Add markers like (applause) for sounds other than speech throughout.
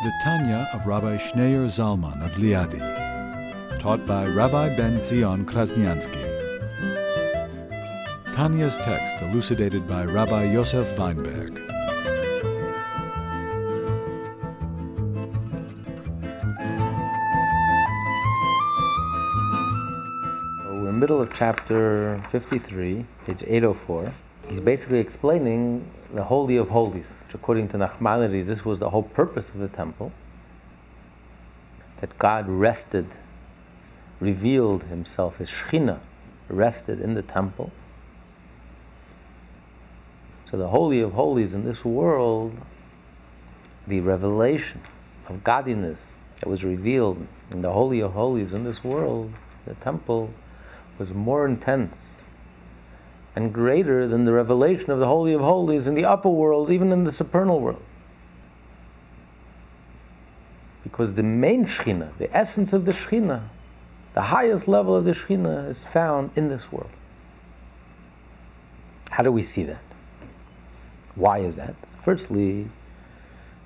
The Tanya of Rabbi Schneur Zalman of Liadi. Taught by Rabbi Ben Zion Krasniansky. Tanya's text elucidated by Rabbi Yosef Weinberg. We're in the middle of chapter 53, page 804. He's basically explaining the Holy of Holies, which according to Nachmanides, this was the whole purpose of the temple. That God rested, revealed himself, his Shekhinah rested in the temple. So the Holy of Holies in this world, the revelation of godliness that was revealed in the Holy of Holies in this world, the temple, was more intense and greater than the revelation of the Holy of Holies in the upper worlds, even in the supernal world. Because the main Shekhinah, the essence of the Shekhinah, the highest level of the Shekhinah is found in this world. How do we see that? Why is that? Firstly,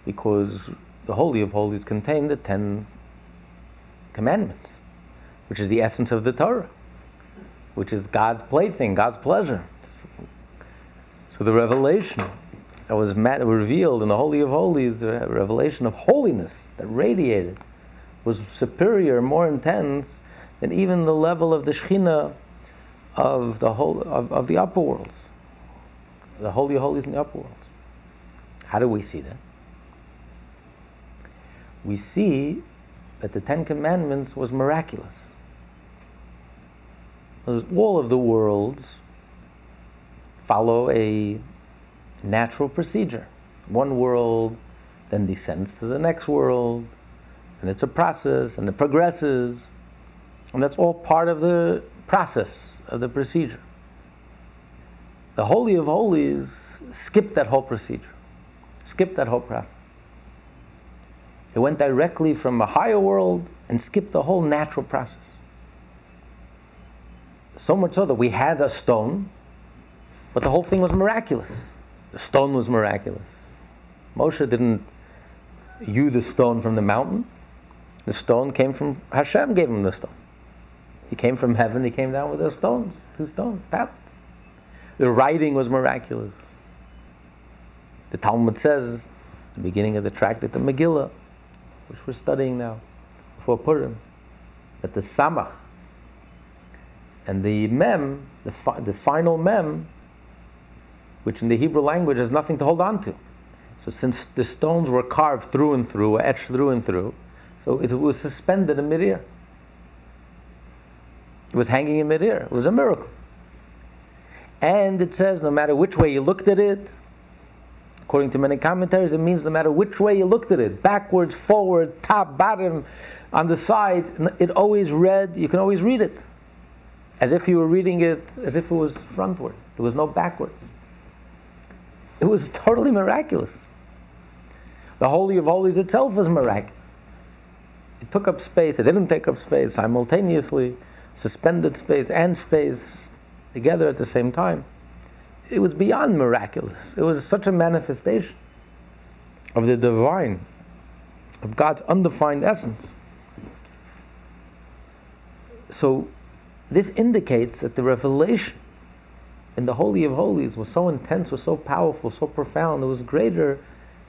because the Holy of Holies contain the Ten Commandments, which is the essence of the Torah which is God's plaything, God's pleasure. So the revelation that was revealed in the Holy of Holies, the revelation of holiness that radiated, was superior, more intense than even the level of the Shekhinah of the whole of, of the upper worlds. The Holy of Holies in the upper worlds. How do we see that? We see that the Ten Commandments was miraculous all of the worlds follow a natural procedure. One world then descends to the next world, and it's a process, and it progresses, and that's all part of the process of the procedure. The Holy of Holies skipped that whole procedure, skipped that whole process. It went directly from a higher world and skipped the whole natural process. So much so that we had a stone, but the whole thing was miraculous. The stone was miraculous. Moshe didn't hew the stone from the mountain. The stone came from Hashem gave him the stone. He came from heaven, he came down with the stones, two stones, tapped. The writing was miraculous. The Talmud says, the beginning of the tractate, the Megillah, which we're studying now, before Purim, that the Samach, and the mem, the, fi- the final mem, which in the Hebrew language has nothing to hold on to. So since the stones were carved through and through, etched through and through, so it was suspended in midair. It was hanging in midair. It was a miracle. And it says no matter which way you looked at it, according to many commentaries, it means no matter which way you looked at it, backwards, forward, top, bottom, on the sides, it always read, you can always read it as if you were reading it as if it was frontward. There was no backward. It was totally miraculous. The Holy of Holies itself was miraculous. It took up space, it didn't take up space simultaneously, suspended space and space together at the same time. It was beyond miraculous. It was such a manifestation of the divine, of God's undefined essence. So this indicates that the revelation in the Holy of Holies was so intense, was so powerful, so profound, it was greater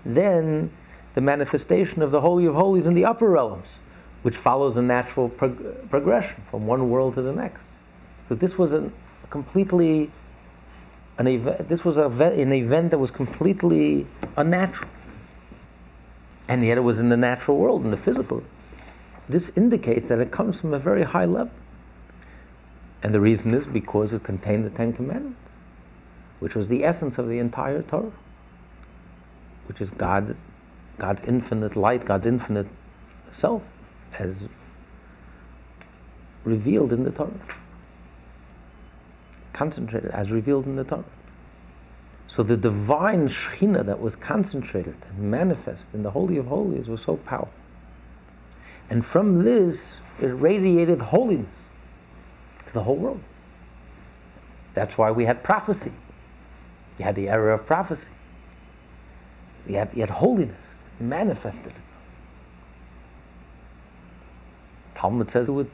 than the manifestation of the Holy of Holies in the upper realms, which follows a natural prog- progression from one world to the next. Because this was a completely an event, this was a, an event that was completely unnatural. And yet it was in the natural world, in the physical. This indicates that it comes from a very high level. And the reason is because it contained the Ten Commandments, which was the essence of the entire Torah, which is God, God's infinite light, God's infinite self. as revealed in the Torah. Concentrated as revealed in the Torah. So the divine Shekhinah that was concentrated and manifest in the Holy of Holies was so powerful. And from this, it radiated holiness the whole world. That's why we had prophecy. You had the era of prophecy. You had, you had holiness. Manifested itself. Talmud says with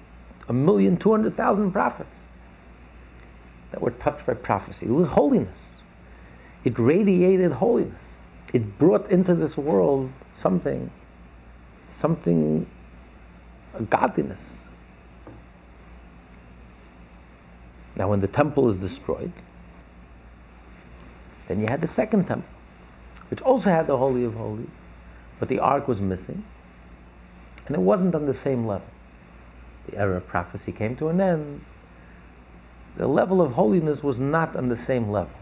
a million, two hundred thousand prophets that were touched by prophecy. It was holiness. It radiated holiness. It brought into this world something, something, a godliness. Now, when the temple is destroyed, then you had the second temple, which also had the Holy of Holies, but the ark was missing, and it wasn't on the same level. The era of prophecy came to an end. The level of holiness was not on the same level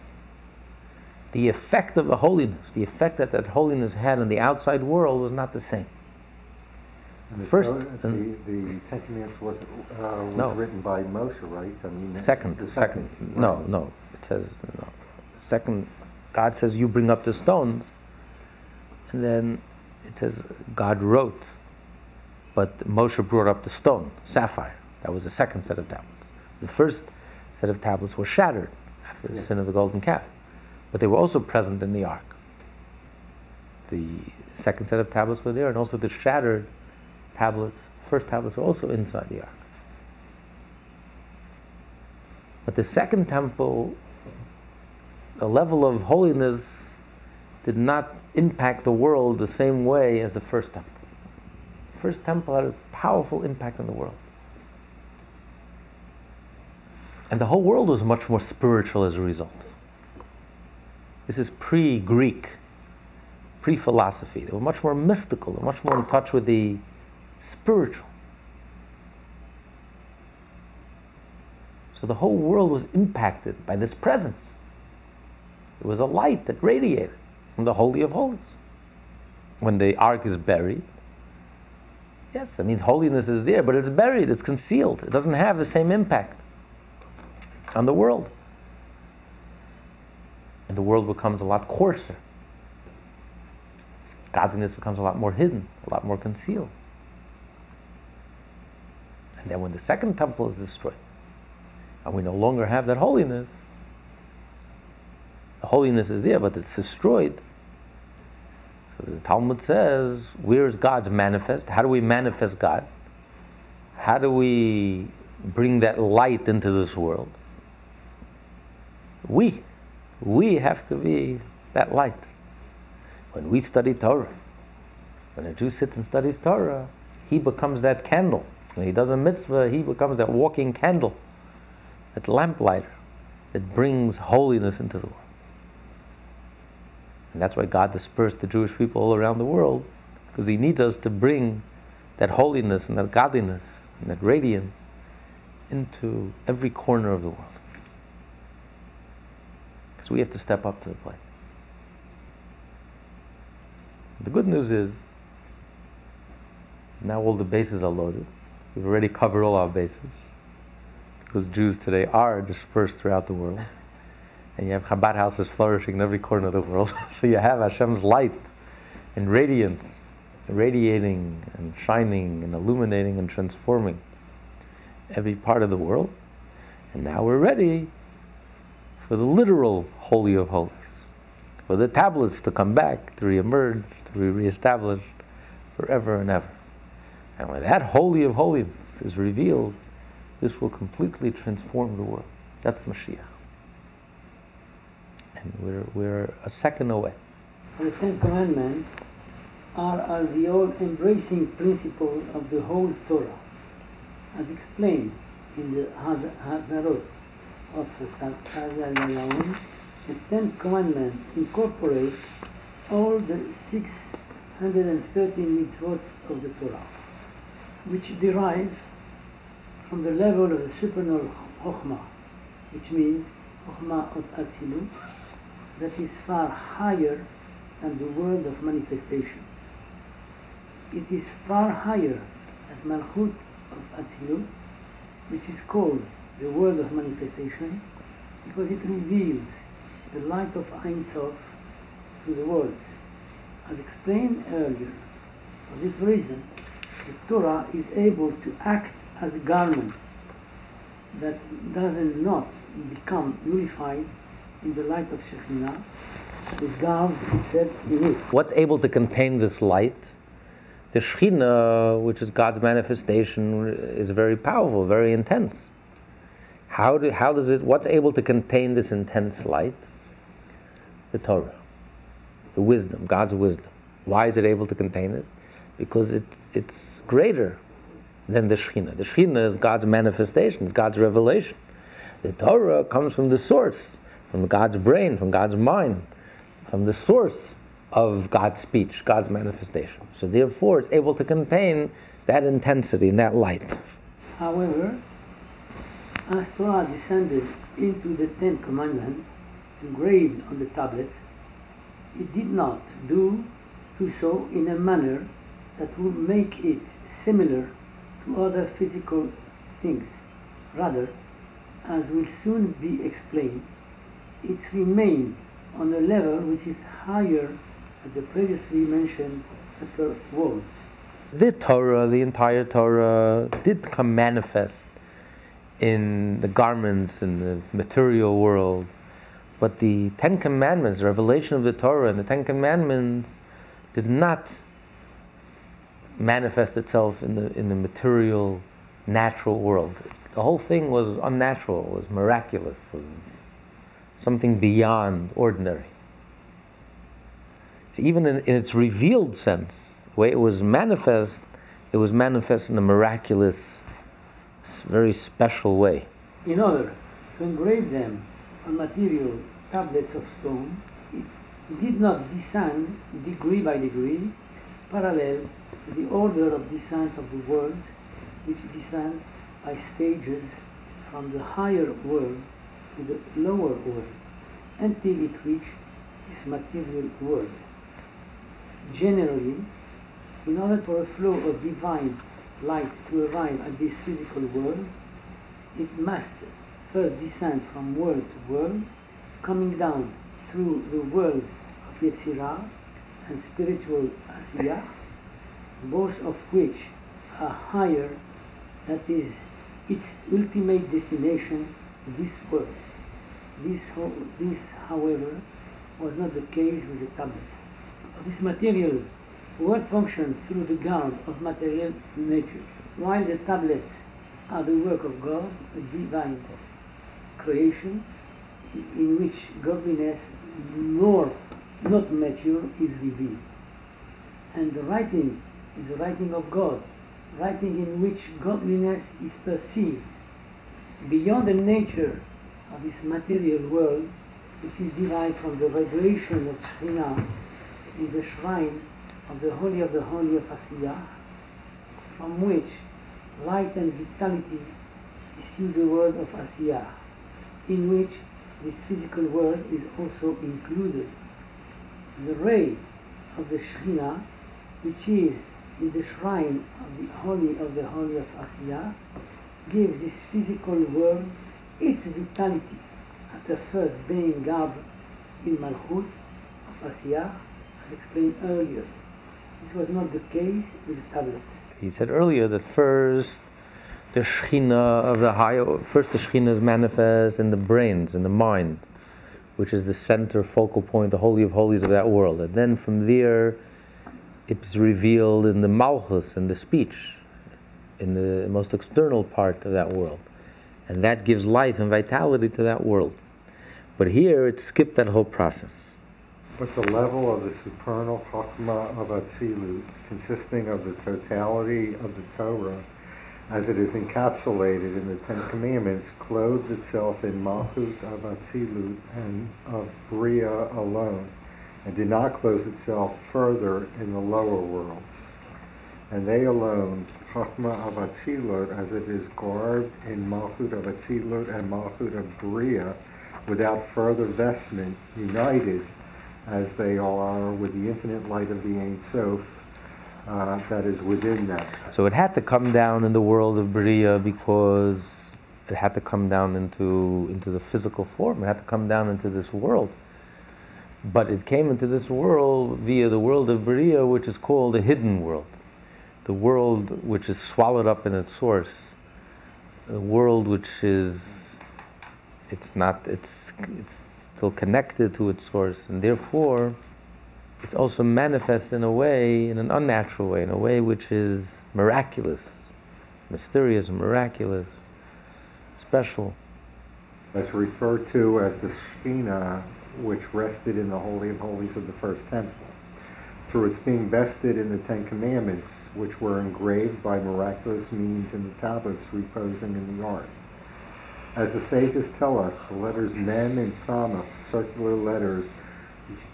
the effect of the holiness, the effect that that holiness had on the outside world was not the same. And First, the, the Ten Commandments was, uh, was No. written by Moshe, right? I mean, Second, the second, right. no, no. It says, no. second, God says, you bring up the stones. And then it says, God wrote, but Moshe brought up the stone, sapphire. That was the second set of tablets. The first set of tablets were shattered after the Yeah. sin of the golden calf, but they were also present in the ark. The second set of tablets were there, and also the shattered tablets, first tablets were also inside the ark. But the second temple, the level of holiness did not impact the world the same way as the first temple. The first temple had a powerful impact on the world. And the whole world was much more spiritual as a result. This is pre Greek, pre philosophy. They were much more mystical, much more in touch with the spiritual. So the whole world was impacted by this presence. It was a light that radiated from the Holy of Holies. When the ark is buried, yes, that means holiness is there, but it's buried, it's concealed. It doesn't have the same impact on the world. And the world becomes a lot coarser. Godliness becomes a lot more hidden, a lot more concealed. And then when the second temple is destroyed, and we no longer have that holiness, the holiness is there, but it's destroyed. So the Talmud says, where is God's manifest? How do we manifest God? How do we bring that light into this world? We, we have to be that light. When we study Torah, when a Jew sits and studies Torah, he becomes that candle. When he does a mitzvah, he becomes that walking candle, that lamplighter that brings holiness into the world. And that's why God dispersed the Jewish people all around the world, because He needs us to bring that holiness and that godliness and that radiance into every corner of the world. Because we have to step up to the plate. The good news is now all the bases are loaded. We've already covered all our bases because Jews today are dispersed throughout the world. And you have Chabad houses flourishing in every corner of the world. (laughs) so you have Hashem's light and radiance, radiating and shining and illuminating and transforming every part of the world. And now we're ready for the literal Holy of Holies, for the tablets to come back, to reemerge, to be reestablished forever and ever. And when that Holy of Holies is revealed, this will completely transform the world. That's the Mashiach. And we're, we're a second away. The Ten Commandments are, the all-embracing principle of the whole Torah, as explained in the Haz- Hazarot of Sarkazar Gaon. The Ten Commandments incorporate all the 613 mitzvot of the Torah, which derive from the level of the supernal Chokhmah, which means Chokhmah of Atzilut, that is far higher than the world of manifestation. It is far higher, that Malchut of Atzilut, which is called the world of manifestation, because it reveals the light of Ein Sof to the world. As explained earlier, for this reason, the Torah is able to act as a garment that does not become nullified in the light of Shekhinah, itself in it. What's able to contain this light? The Shekhinah, which is God's manifestation, is very powerful, very intense. How, do, how does it, what's able to contain this intense light? The Torah, the wisdom, God's wisdom. Why is it able to contain it? Because it's, it's greater than the Shekhinah. The Shekhinah is God's manifestation, it's God's revelation. The Torah comes from the source, from God's brain, from God's mind, from the source of God's speech, God's manifestation. So therefore, it's able to contain that intensity and that light. However, as Torah descended into the Ten Commandments engraved on the tablets, it did not do, do so in a manner that would make it similar to other physical things. Rather, as will soon be explained, it remained on a level which is higher than the previously mentioned upper world. The Torah, the entire Torah, did come manifest in the garments in the material world. But the Ten Commandments, the revelation of the Torah and the Ten Commandments, did not manifest itself in the, in the material, natural world. The whole thing was unnatural, was miraculous, was something beyond ordinary. So even in, in its revealed sense, the way it was manifest, it was manifest in a miraculous, very special way. In order to engrave them on material tablets of stone, it did not descend degree by degree, parallel to the order of descent of the world, which descend by stages from the higher world to the lower world, until it reaches this material world. Generally, in order for a flow of divine light to arrive at this physical world, it must first descend from world to world, coming down through the world of Yetzirah and spiritual Asiyah, both of which are higher, that is, its ultimate destination, this world. This, this, however, was not the case with the tablets. This material world functions through the guard of material nature, while the tablets are the work of God, a divine creation in which godliness, nor not mature, is revealed. And the writing is the writing of God, writing in which godliness is perceived beyond the nature of this material world, which is derived from the vibration of Shekhinah in the shrine of the Holy of the Holy of Asiyah, from which light and vitality issue the world of Asiyah, in which this physical world is also included. The ray of the Shekhinah, which is in the shrine of the Holy of the Holy of Asiyah, gives this physical world its vitality after first being garbed in Malchut of Asiyah, as explained earlier. This was not the case with the tablets. He said earlier that first the Shekhinah of the higher, first the Shekhinah is manifest in the brains, in the mind, which is the center, focal point, the Holy of Holies of that world. And then from there, it's revealed in the Malchus, in the speech, in the most external part of that world. And that gives life and vitality to that world. But here, it skipped that whole process. But the level of the supernal Chachma of Atzilut, consisting of the totality of the Torah, as it is encapsulated in the Ten Commandments, clothed itself in Malchut of Atzilut and of Bria alone, and did not close itself further in the lower worlds. And they alone, Chachma of Atzilut, as it is garbed in Malchut of Atzilut and Malchut of Bria, without further vestment, united as they are with the infinite light of the Ein Sof, uh, that is within them. So it had to come down in the world of Bria because it had to come down into, into the physical form. It had to come down into this world. But it came into this world via the world of Bria, which is called the hidden world. The world which is swallowed up in its source. The world which is, it's not, it's, it's still connected to its source. And therefore, it's also manifest in a way, in an unnatural way, in a way which is miraculous, mysterious, miraculous, special. That's referred to as the Shekhinah, which rested in the Holy of Holies of the first temple. Through its being vested in the Ten Commandments, which were engraved by miraculous means in the tablets reposing in the Ark. As the sages tell us, the letters Mem and Samach, circular letters,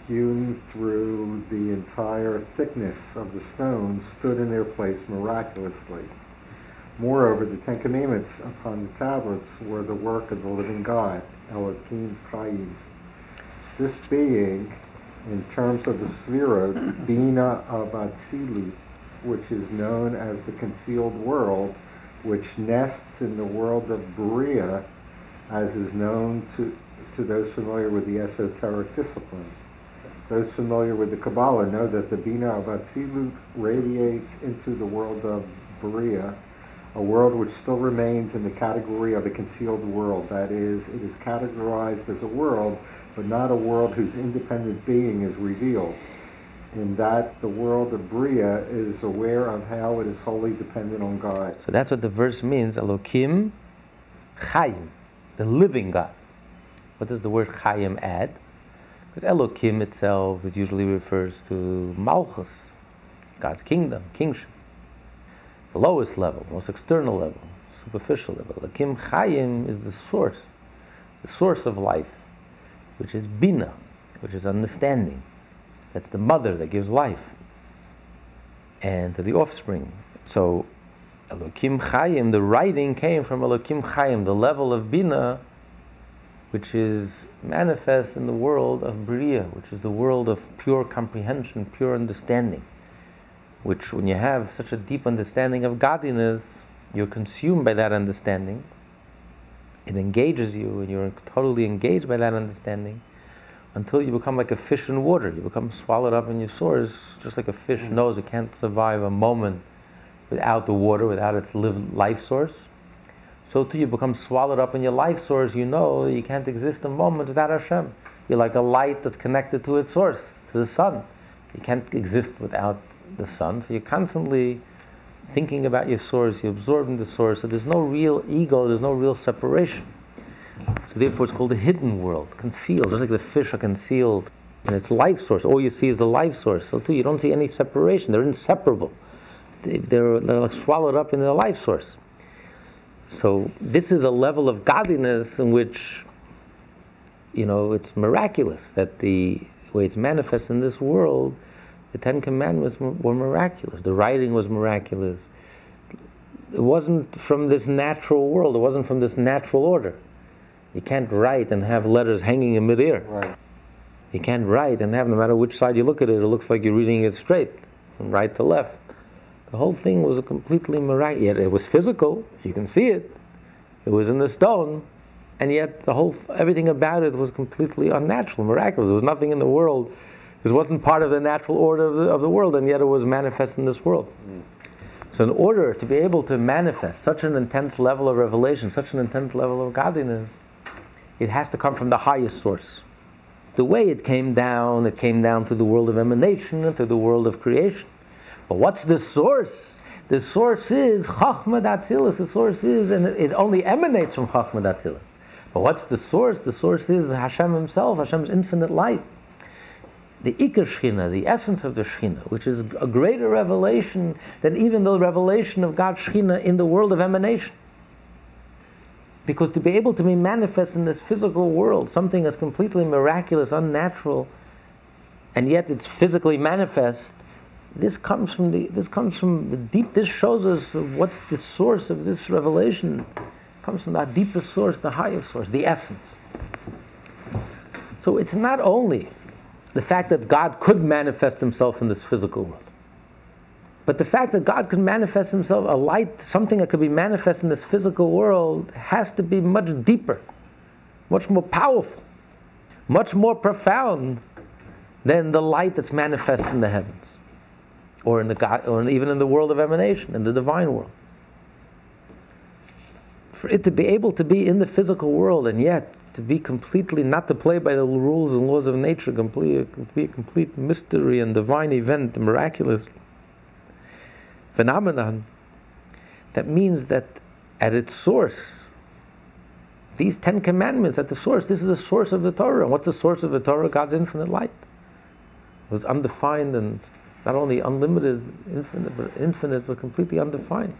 hewn through the entire thickness of the stone, stood in their place miraculously. Moreover, the Ten Commandments upon the tablets were the work of the living God, Elohim Chaim. This being, in terms of the Svirot, Bina of Atzilut, which is known as the concealed world, which nests in the world of Berea, as is known to, to those familiar with the esoteric discipline. Those familiar with the Kabbalah know that the Bina of Atzilut radiates into the world of Berea, a world which still remains in the category of a concealed world. That is, it is categorized as a world, but not a world whose independent being is revealed. In that, the world of Bria is aware of how it is wholly dependent on God. So that's what the verse means, Elokim Chaim, the living God. What does the word Chaim add? Because Elokim itself is usually refers to Malchus, God's kingdom, kingship. The lowest level, most external level, superficial level. Elokim Chaim is the source, the source of life, which is Bina, which is understanding. That's the mother that gives life and to the offspring. So Elokim Chaim, the writing came from Elokim Chaim, the level of Bina, which is manifest in the world of Bria, which is the world of pure comprehension, pure understanding. Which, when you have such a deep understanding of godliness, you're consumed by that understanding. It engages you, and you're totally engaged by that understanding until you become like a fish in water. You become swallowed up in your source, just like a fish mm. knows it can't survive a moment without the water, without its live, life source. So too you become swallowed up in your life source, you know you can't exist a moment without Hashem. You're like a light that's connected to its source, to the sun. You can't exist without the sun, so you're constantly thinking about your source, you're absorbing the source, so there's no real ego, there's no real separation. So therefore it's called the hidden world, concealed, just like the fish are concealed in its life source. All you see is the life source. So too you don't see any separation, they're inseparable. They, they're, they're like swallowed up in the life source. So this is a level of godliness in which, you know, it's miraculous that the way it's manifest in this world, the Ten Commandments were miraculous. The writing was miraculous. It wasn't from this natural world. It wasn't from this natural order. You can't write and have letters hanging in midair. Right. You can't write and have, no matter which side you look at it, it looks like you're reading it straight, from right to left. The whole thing was a completely miraculous. Yet it was physical. You can see it. It was in the stone, and yet the whole everything about it was completely unnatural, miraculous. There was nothing in the world. This wasn't part of the natural order of the, of the world, and yet it was manifest in this world. So, in order to be able to manifest such an intense level of revelation, such an intense level of godliness, it has to come from the highest source. The way it came down, it came down through the world of emanation and through the world of creation. But what's the source? The source is Chachma Datzilis. The source is, and it only emanates from Chachma Datzilis. But what's the source? The source is Hashem Himself, Hashem's infinite light. The Ikar Shechina, the essence of the Shechina, which is a greater revelation than even the revelation of God's Shechina in the world of emanation. Because to be able to be manifest in this physical world, something as completely miraculous, unnatural, and yet it's physically manifest, this comes from the this comes from the deep this shows us what's the source of this revelation. It comes from that deepest source the highest source the essence. So it's not only the fact that god could manifest himself in this physical world But the fact that God could manifest Himself, a light, something that could be manifest in this physical world, has to be much deeper, much more powerful, much more profound than the light that's manifest in the heavens, or in the God, or even in the world of emanation, in the divine world. For it to be able to be in the physical world and yet to be completely not to play by the rules and laws of nature, complete, be a complete mystery and divine event, miraculous phenomenon, that means that at its source, these Ten Commandments at the source, this is the source of the Torah. And what's the source of the Torah? God's infinite light. It was undefined and not only unlimited, infinite, but infinite, but completely undefined.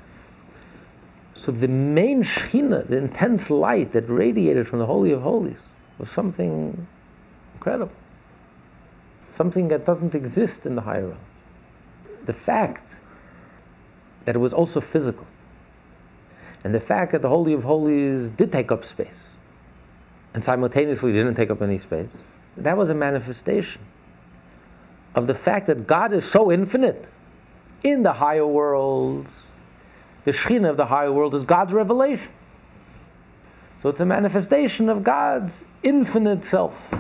So the main Shekhinah, the intense light that radiated from the Holy of Holies, was something incredible. Something that doesn't exist in the higher realm. The fact that it was also physical. And the fact that the Holy of Holies did take up space and simultaneously didn't take up any space, that was a manifestation of the fact that God is so infinite in the higher worlds. The Shekhinah of the higher world is God's revelation. So it's a manifestation of God's infinite self.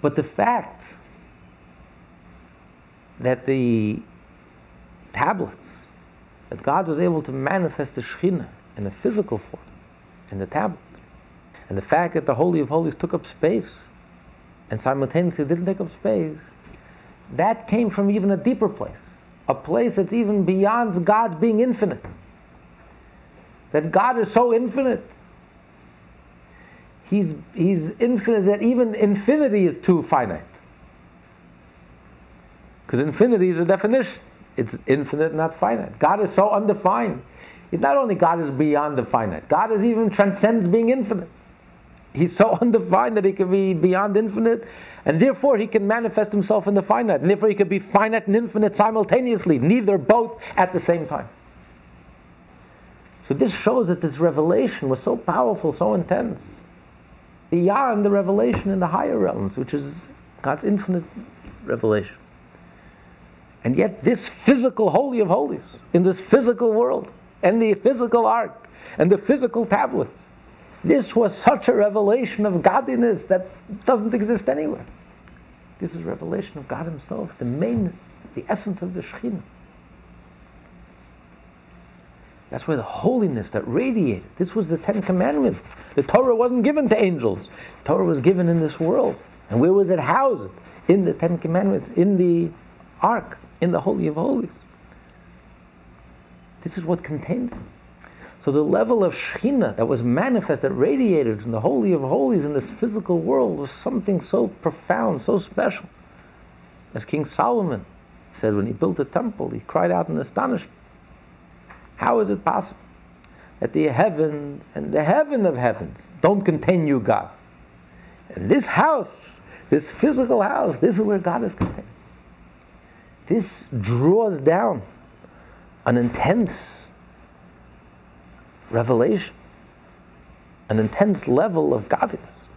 But the fact that the tablets, that God was able to manifest the Shekhinah in a physical form, in the tablet, and the fact that the Holy of Holies took up space and simultaneously didn't take up space, that came from even a deeper place, a place that's even beyond God's being infinite. That God is so infinite. He's, he's infinite that even infinity is too finite. Because infinity is a definition. It's infinite, not finite. God is so undefined. It's not only God is beyond the finite, God is even transcends being infinite. He's so (laughs) undefined that he can be beyond infinite, and therefore he can manifest himself in the finite. And therefore he can be finite and infinite simultaneously, neither both at the same time. So this shows that this revelation was so powerful, so intense, beyond the revelation in the higher realms, which is God's infinite revelation. And yet, this physical Holy of Holies, in this physical world, and the physical ark, and the physical tablets, this was such a revelation of godliness that doesn't exist anywhere. This is revelation of God Himself, the main, the essence of the Shekhinah. That's where the holiness that radiated. This was the Ten Commandments. The Torah wasn't given to angels. The Torah was given in this world. And where was it housed? In the Ten Commandments, in the Ark in the Holy of Holies. This is what contained it. So the level of Shekhinah that was manifest, that radiated from the Holy of Holies in this physical world was something so profound, so special. As King Solomon said when he built the temple, he cried out in astonishment. How is it possible that the heavens and the heaven of heavens don't contain you, God? And this house, this physical house, this is where God is contained. This draws down an intense revelation, an intense level of godliness.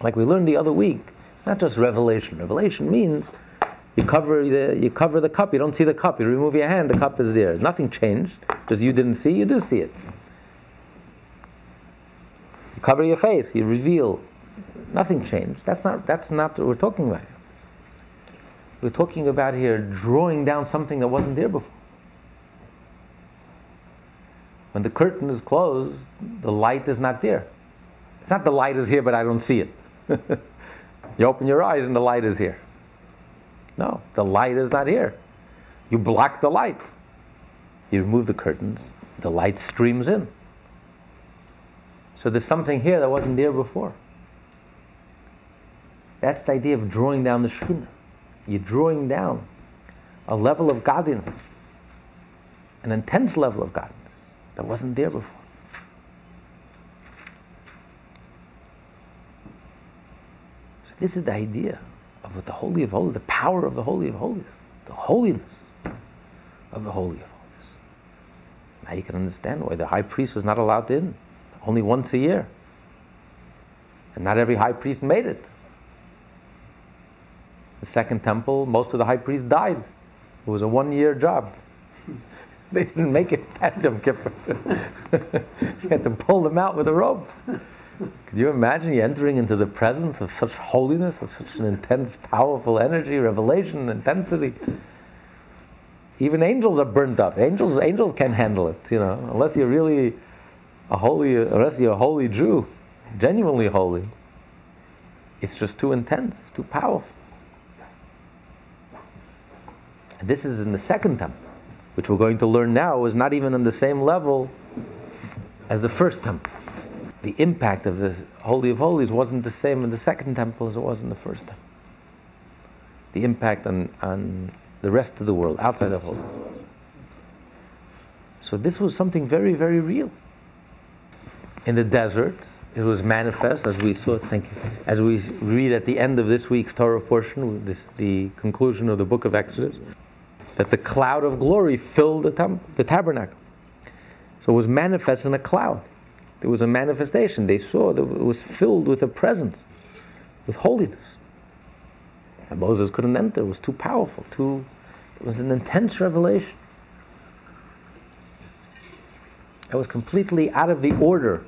Like we learned the other week, not just revelation. Revelation means you cover the, you cover the cup, you don't see the cup, you remove your hand, the cup is there. Nothing changed, just you didn't see, you do see it. You cover your face, you reveal. Nothing changed. That's not, that's not what we're talking about. We're talking about here drawing down something that wasn't there before. When the curtain is closed, the light is not there. It's not the light is here, but I don't see it. (laughs) you open your eyes and the light is here. No, the light is not here. You block the light. You remove the curtains, the light streams in. So there's something here that wasn't there before. That's the idea of drawing down the Shekhinah you're drawing down a level of godliness, an intense level of godliness that wasn't there before. So this is the idea of what the Holy of Holies, the power of the Holy of Holies, the holiness of the Holy of Holies. Now you can understand why the high priest was not allowed in, only once a year. And not every high priest made it. the second temple, most of the high priests died. It was a one year job. They didn't make it past Yom Kippur. you had to pull them out with the ropes. Could you imagine you entering into the presence of such holiness, of such an intense, powerful energy, revelation, intensity? Even angels are burnt up. Angels, angels can't handle it, you know, unless you're really a holy, unless you're a holy Jew, genuinely holy. It's just too intense. It's too powerful. And this is in the second temple, which we're going to learn now is not even on the same level as the first temple. The impact of the Holy of Holies wasn't the same in the second temple as it was in the first temple. The impact on, on the rest of the world outside of Holy. So this was something very, very real. In the desert, it was manifest as we saw. Thank you. As we read at the end of this week's Torah portion, this, the conclusion of the book of Exodus, that the cloud of glory filled the, the tabernacle. So it was manifest in a cloud. There was a manifestation. They saw that it was filled with a presence, with holiness. And Moses couldn't enter. It was too powerful. Too. It was an intense revelation. It was completely out of the order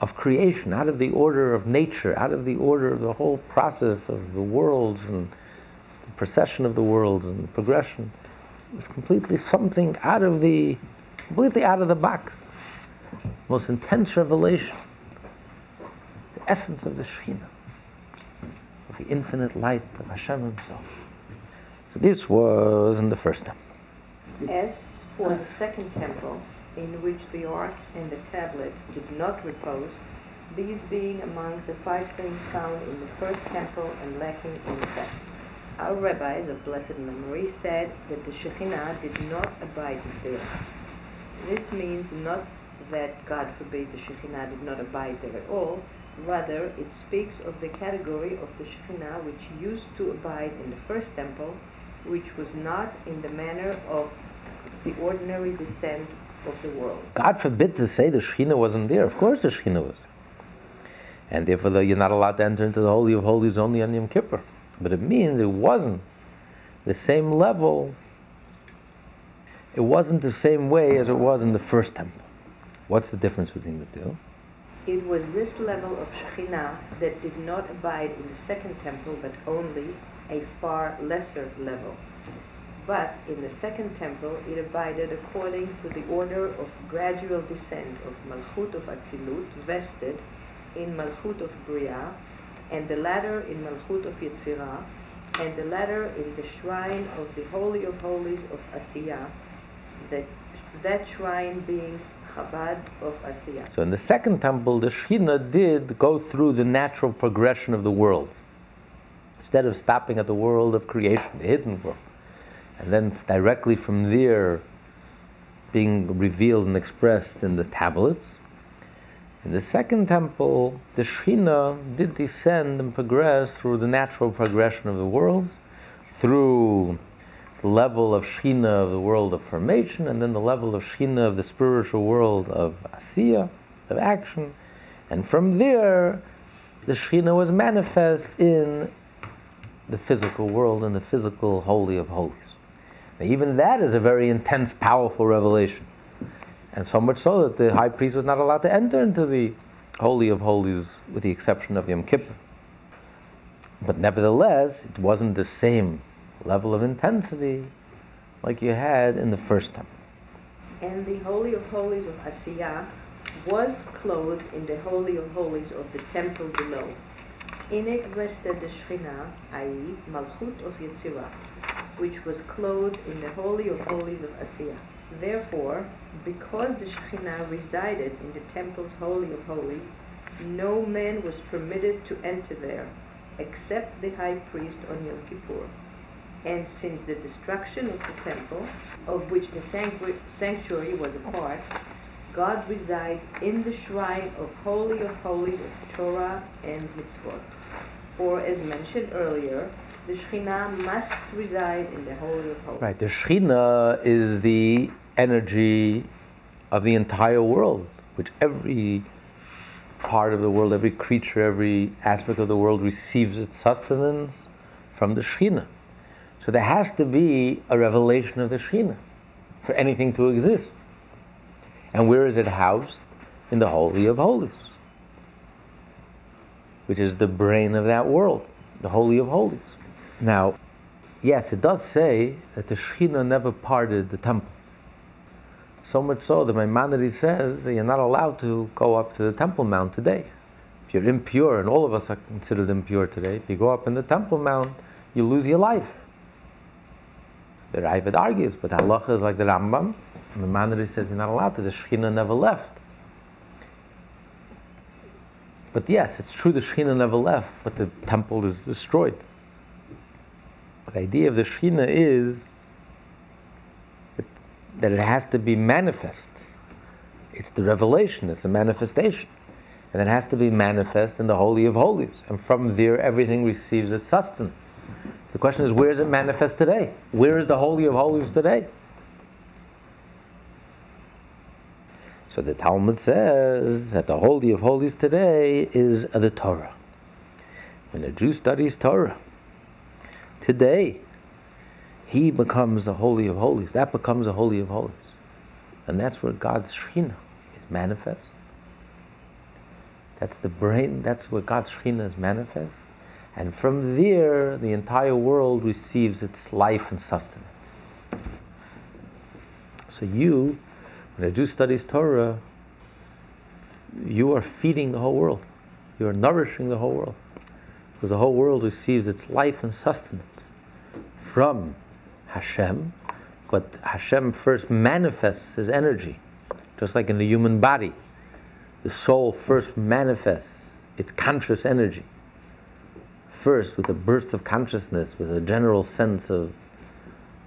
of creation, out of the order of nature, out of the order of the whole process of the worlds and the procession of the worlds and the progression. It was completely something out of the, completely out of the box. Most intense revelation. The essence of the Shekhinah, of the infinite light of Hashem Himself. So this was in the first temple. As for the second temple, in which the ark and the tablets did not repose, these being among the five things found in the first temple and lacking in the second. Our rabbis of blessed memory said that the Shekhinah did not abide there. This means not that, God forbid, the Shekhinah did not abide there at all. Rather, it speaks of the category of the Shekhinah which used to abide in the first temple, which was not in the manner of the ordinary descent of the world. God forbid to say the Shekhinah wasn't there. Of course the Shekhinah was. And therefore you're not allowed to enter into the Holy of Holies only on Yom Kippur. But it means it wasn't the same level, it wasn't the same way as it was in the first temple. What's the difference between the two? It was this level of Shekhinah that did not abide in the second temple, but only a far lesser level. But in the second temple, it abided according to the order of gradual descent of Malchut of Atzilut, vested in Malchut of Bria, and the latter in Malchut of Yetzirah, and the latter in the shrine of the Holy of Holies of Asiya, that, that shrine being Chabad of Asiya. So in the second temple, the Shekhinah did go through the natural progression of the world. Instead of stopping at the world of creation, the hidden world, and then directly from there being revealed and expressed in the tablets, in the second temple, the Shekhinah did descend and progress through the natural progression of the worlds, through the level of Shekhinah of the world of formation, and then the level of Shekhinah of the spiritual world of Asiya, of action. And from there, the Shekhinah was manifest in the physical world, in the physical Holy of Holies. Now, even that is a very intense, powerful revelation. And so much so that the high priest was not allowed to enter into the Holy of Holies with the exception of Yom Kippur. But nevertheless, it wasn't the same level of intensity like you had in the first temple. And the Holy of Holies of Asiya was clothed in the Holy of Holies of the temple below. In it rested the Shekhinah, i.e., Malchut of Yetzirah, which was clothed in the Holy of Holies of Asiya. Therefore, because the Shekhinah resided in the temple's Holy of Holies, no man was permitted to enter there, except the high priest on Yom Kippur. And since the destruction of the temple, of which the sanctuary was a part, God resides in the shrine of Holy of Holies of Torah and Mitzvot. For, as mentioned earlier, the Shekhinah must reside in the Holy of Holies. Right, the Shekhinah is the energy of the entire world, which every part of the world, every creature, every aspect of the world receives its sustenance from the Shekhinah. So there has to be a revelation of the Shekhinah for anything to exist. And where is it housed? In the Holy of Holies, which is the brain of that world, the Holy of Holies. Now, yes, it does say that the Shekhinah never parted the temple. So much so that Maimonides says that you're not allowed to go up to the Temple Mount today. If you're impure, and all of us are considered impure today, if you go up in the Temple Mount, you lose your life. The Raavad argues, but halacha is like the Rambam. Maimonides says you're not allowed to. The Shekhinah never left. But yes, it's true the Shekhinah never left, but the temple is destroyed. The idea of the Shekhinah is that it has to be manifest. It's the revelation, it's a manifestation. And it has to be manifest in the Holy of Holies. And from there, everything receives its sustenance. So the question is, where is it manifest today? Where is the Holy of Holies today? So the Talmud says that the Holy of Holies today is the Torah. When a Jew studies Torah, today, he becomes the Holy of Holies. That becomes the Holy of Holies. And that's where God's Shekhinah is manifest. That's the brain, that's where God's Shekhinah is manifest. And from there, the entire world receives its life and sustenance. So you, when a Jew studies Torah, you are feeding the whole world. You are nourishing the whole world. Because the whole world receives its life and sustenance from Hashem, but Hashem first manifests his energy, just like in the human body. The soul first manifests its conscious energy. First, with a burst of consciousness, with a general sense of,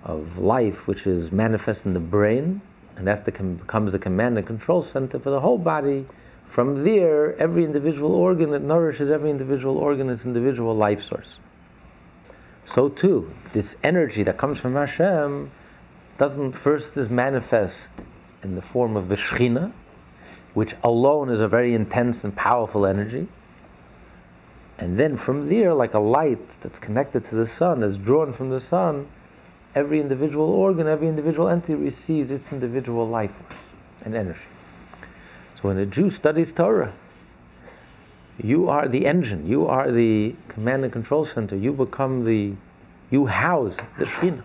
of life, which is manifest in the brain, and that becomes the command and control center for the whole body. From there, every individual organ that nourishes every individual organ is individual life source. So too, this energy that comes from Hashem doesn't first is manifest in the form of the Shekhinah, which alone is a very intense and powerful energy. And then from there, like a light that's connected to the sun, that's drawn from the sun, every individual organ, every individual entity receives its individual life and energy. So when a Jew studies Torah, you are the engine, you are the command and control center, you become the, you house the Shekhinah,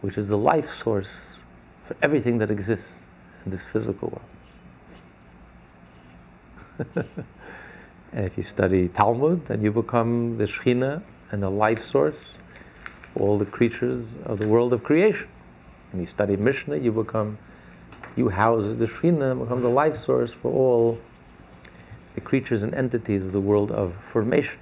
which is the life source for everything that exists in this physical world. and (laughs) if you study Talmud, then you become the Shekhinah and the life source for all the creatures of the world of creation. And you study Mishnah, you become, you house the Shekhinah, become the life source for all the creatures and entities of the world of formation.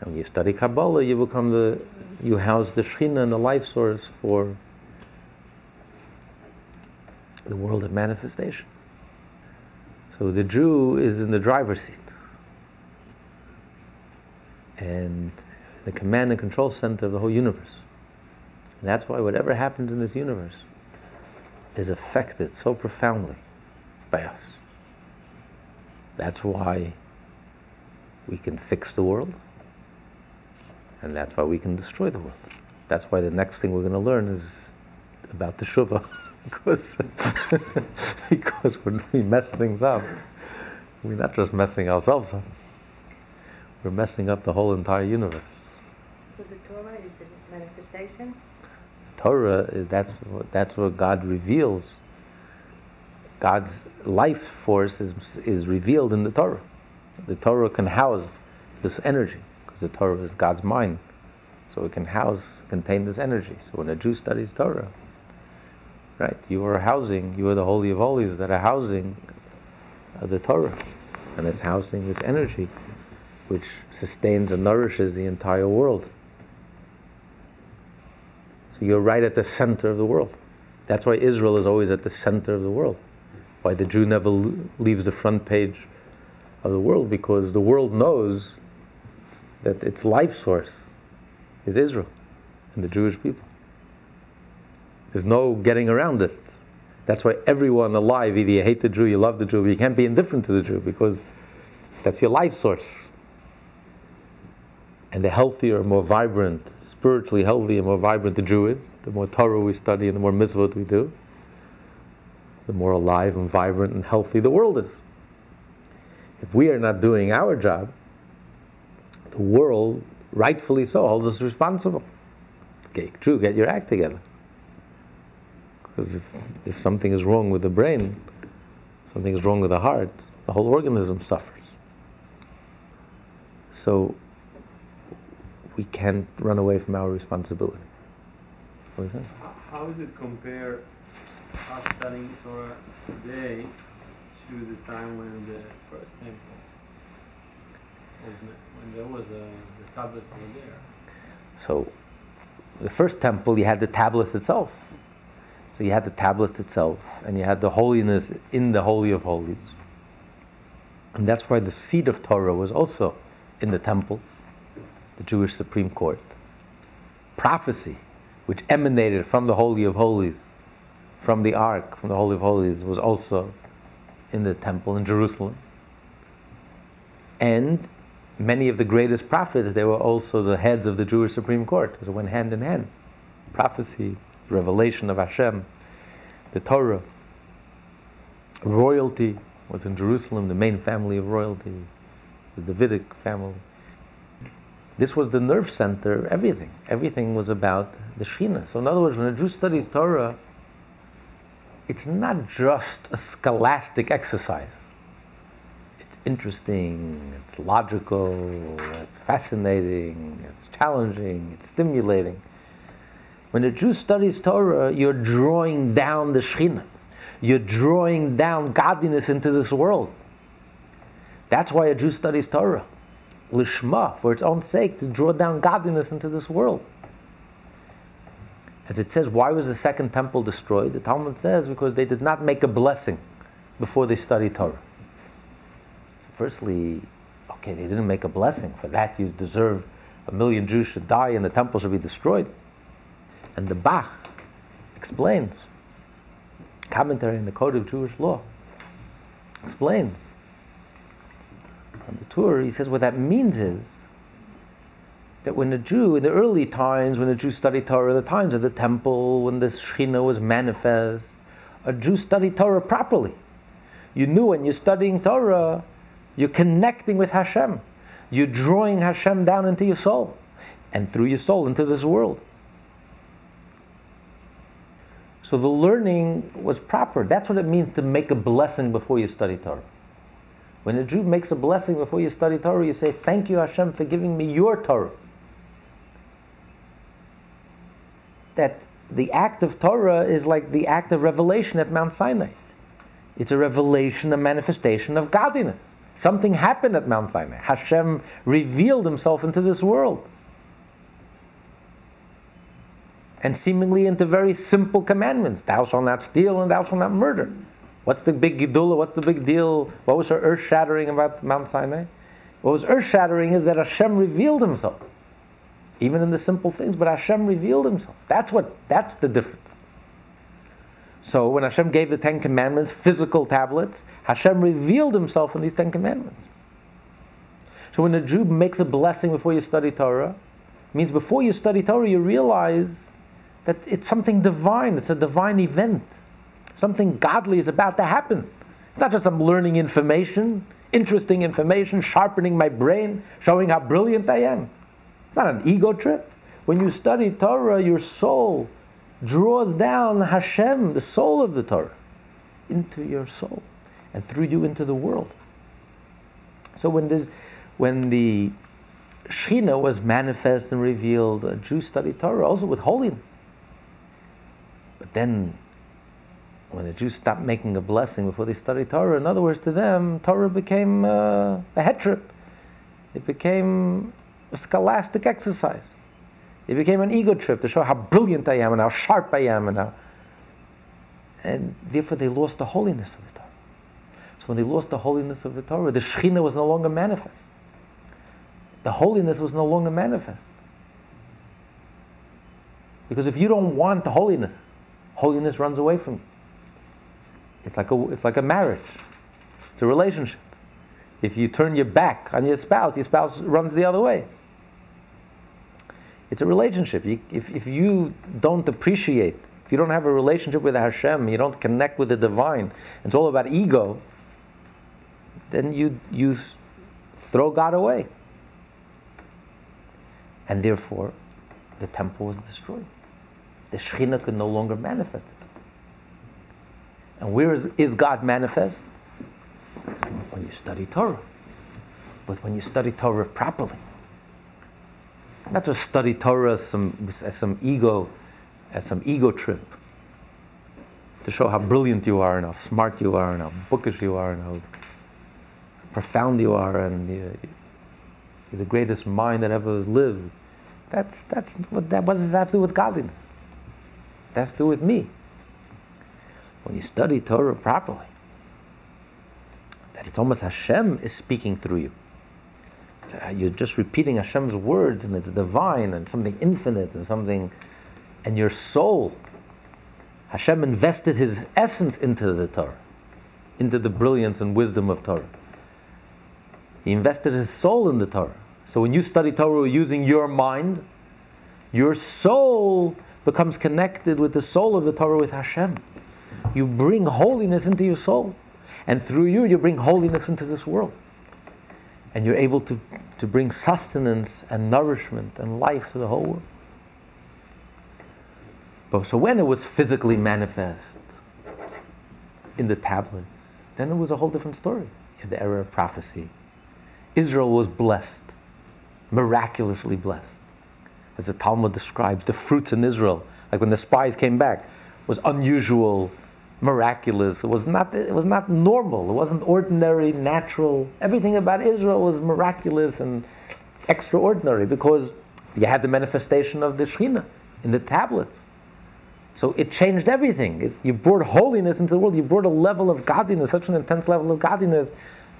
And when you study Kabbalah, you become the, you house the Shekhinah and the life source for the world of manifestation. So the Jew is in the driver's seat. And the command and control center of the whole universe. And that's why whatever happens in this universe is affected so profoundly by us. That's why we can fix the world, and that's why we can destroy the world. That's why the next thing we're going to learn is about teshuvah, (laughs) because, (laughs) because when we mess things up, we're not just messing ourselves up, we're messing up the whole entire universe. So the Torah is a manifestation? Torah, that's, that's what God reveals God's life force is, is revealed in the Torah. The Torah can house this energy because the Torah is God's mind. So it can house, contain this energy. So when a Jew studies Torah, right, you are housing, you are the Holy of Holies that are housing the Torah. And it's housing this energy which sustains and nourishes the entire world. So you're right at the center of the world. That's why Israel is always at the center of the world why the Jew never leaves the front page of the world, because the world knows that its life source is Israel and the Jewish people. There's no getting around it. That's why everyone alive, either you hate the Jew, you love the Jew, you can't be indifferent to the Jew because that's your life source. And the healthier, more vibrant, spiritually healthy and more vibrant the Jew is, the more Torah we study and the more mitzvot we do, the more alive and vibrant and healthy the world is. If we are not doing our job, the world, rightfully so, holds us responsible. Okay, true, get your act together. Because if, if something is wrong with the brain, something is wrong with the heart, the whole organism suffers. So we can't run away from our responsibility. What is that? How is it compare us studying Torah today to the time when the first temple was when there was a, the tablets over there? So the first temple, you had the tablets itself. So you had the tablets itself, and you had the holiness in the Holy of Holies. And that's why the seat of Torah was also in the temple, the Jewish Supreme Court. Prophecy, which emanated from the Holy of Holies, from the Ark, from the Holy of Holies, was also in the temple in Jerusalem. And many of the greatest prophets, they were also the heads of the Jewish Supreme Court. So It went hand in hand. Prophecy, revelation of Hashem, the Torah, royalty was in Jerusalem, the main family of royalty, the Davidic family. This was the nerve center, everything. Everything was about the Shekhinah. So, in other words, when a Jew studies Torah, it's not just a scholastic exercise. It's interesting, it's logical, it's fascinating, it's challenging, it's stimulating. When a Jew studies Torah, you're drawing down the Shekhinah. You're drawing down godliness into this world. That's why a Jew studies Torah. Lishma, for its own sake, to draw down godliness into this world. As it says, why was the second temple destroyed? The Talmud says because they did not make a blessing before they studied Torah. Firstly, okay, they didn't make a blessing. For that, you deserve a million Jews should die and the temple should be destroyed. And the Bach explains, commentary in the Code of Jewish Law, explains on the Tur, he says what that means is that when a Jew, in the early times, when a Jew studied Torah, the times of the temple, when the Shekhinah was manifest, a Jew studied Torah properly. You knew when you're studying Torah, you're connecting with Hashem. You're drawing Hashem down into your soul, and through your soul into this world. So the learning was proper. That's what it means to make a blessing before you study Torah. When a Jew makes a blessing before you study Torah, you say, Thank you, Hashem, for giving me your Torah. That the act of Torah is like the act of revelation at Mount Sinai. It's a revelation, a manifestation of godliness. Something happened at Mount Sinai. Hashem revealed himself into this world. and seemingly into very simple commandments. Thou shalt not steal and thou shalt not murder. What's the big gedula? What's the big deal? What was so earth shattering about Mount Sinai? What was earth shattering is that Hashem revealed himself. Even in the simple things, but Hashem revealed himself. That's what that's the difference. So when Hashem gave the Ten Commandments, physical tablets, Hashem revealed himself in these Ten Commandments. So when a Jew makes a blessing before you study Torah, means before you study Torah, you realize that it's something divine, it's a divine event. Something godly is about to happen. It's not just I'm learning information, interesting information, sharpening my brain, showing how brilliant I am. It's not an ego trip. When you study Torah, your soul draws down Hashem, the soul of the Torah, into your soul and through you into the world. So when the, when the Shekhinah was manifest and revealed, a Jew studied Torah also with holiness. But then, when the Jews stopped making a blessing before they studied Torah, in other words, to them, Torah became uh, a head trip. It became a scholastic exercise. It became an ego trip to show how brilliant I am and how sharp I am and how. And therefore, they lost the holiness of the Torah. So when they lost the holiness of the Torah, the Shekhinah was no longer manifest. The holiness was no longer manifest. Because if you don't want the holiness, holiness runs away from you. It's like a, it's like a marriage, it's a relationship. If you turn your back on your spouse, your spouse runs the other way. It's a relationship. You, if, if you don't appreciate, if you don't have a relationship with Hashem, you don't connect with the divine, it's all about ego, then you, you throw God away. And therefore, the temple was destroyed. The Shekhinah could no longer manifest it. And where is, is God manifest? When you study Torah. But when you study Torah properly. Not just study Torah as some, as some ego, as some ego trip. To show how brilliant you are and how smart you are and how bookish you are and how profound you are and you're the greatest mind that ever lived. That's, that's what that what does that have to do with godliness? That's to do with me. When you study Torah properly, that it's almost Hashem is speaking through you. Uh, you're just repeating Hashem's words and it's divine and something infinite and something, and your soul, Hashem invested his essence into the Torah, into the brilliance and wisdom of Torah. He invested his soul in the Torah. So when you study Torah using your mind, your soul becomes connected with the soul of the Torah with Hashem. You bring holiness into your soul. And through you, you bring holiness into this world. And you're able to, to bring sustenance and nourishment and life to the whole world. But so when it was physically manifest in the tablets, then it was a whole different story in the era of prophecy. Israel was blessed, miraculously blessed. As the Talmud describes, the fruits in Israel, like when the spies came back, was unusual, miraculous. It was not, it was not normal. It wasn't ordinary, natural. Everything about Israel was miraculous and extraordinary because you had the manifestation of the Shekhinah in the tablets. So it changed everything. It, you brought holiness into the world. You brought a level of godliness, such an intense level of godliness,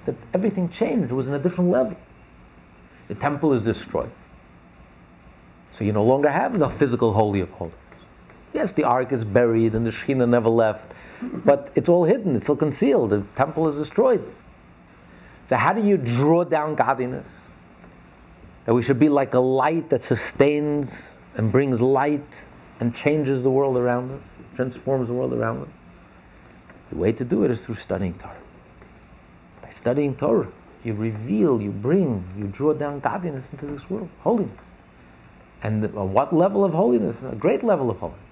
that everything changed. It was in a different level. The temple is destroyed. So you no longer have the physical holy of holies. Yes, the ark is buried and the Shekhinah never left, but it's all hidden, it's all concealed. The temple is destroyed. So, how do you draw down godliness? That we should be like a light that sustains and brings light and changes the world around us, transforms the world around us. The way to do it is through studying Torah. By studying Torah, you reveal, you bring, you draw down godliness into this world, holiness. And on what level of holiness? A great level of holiness.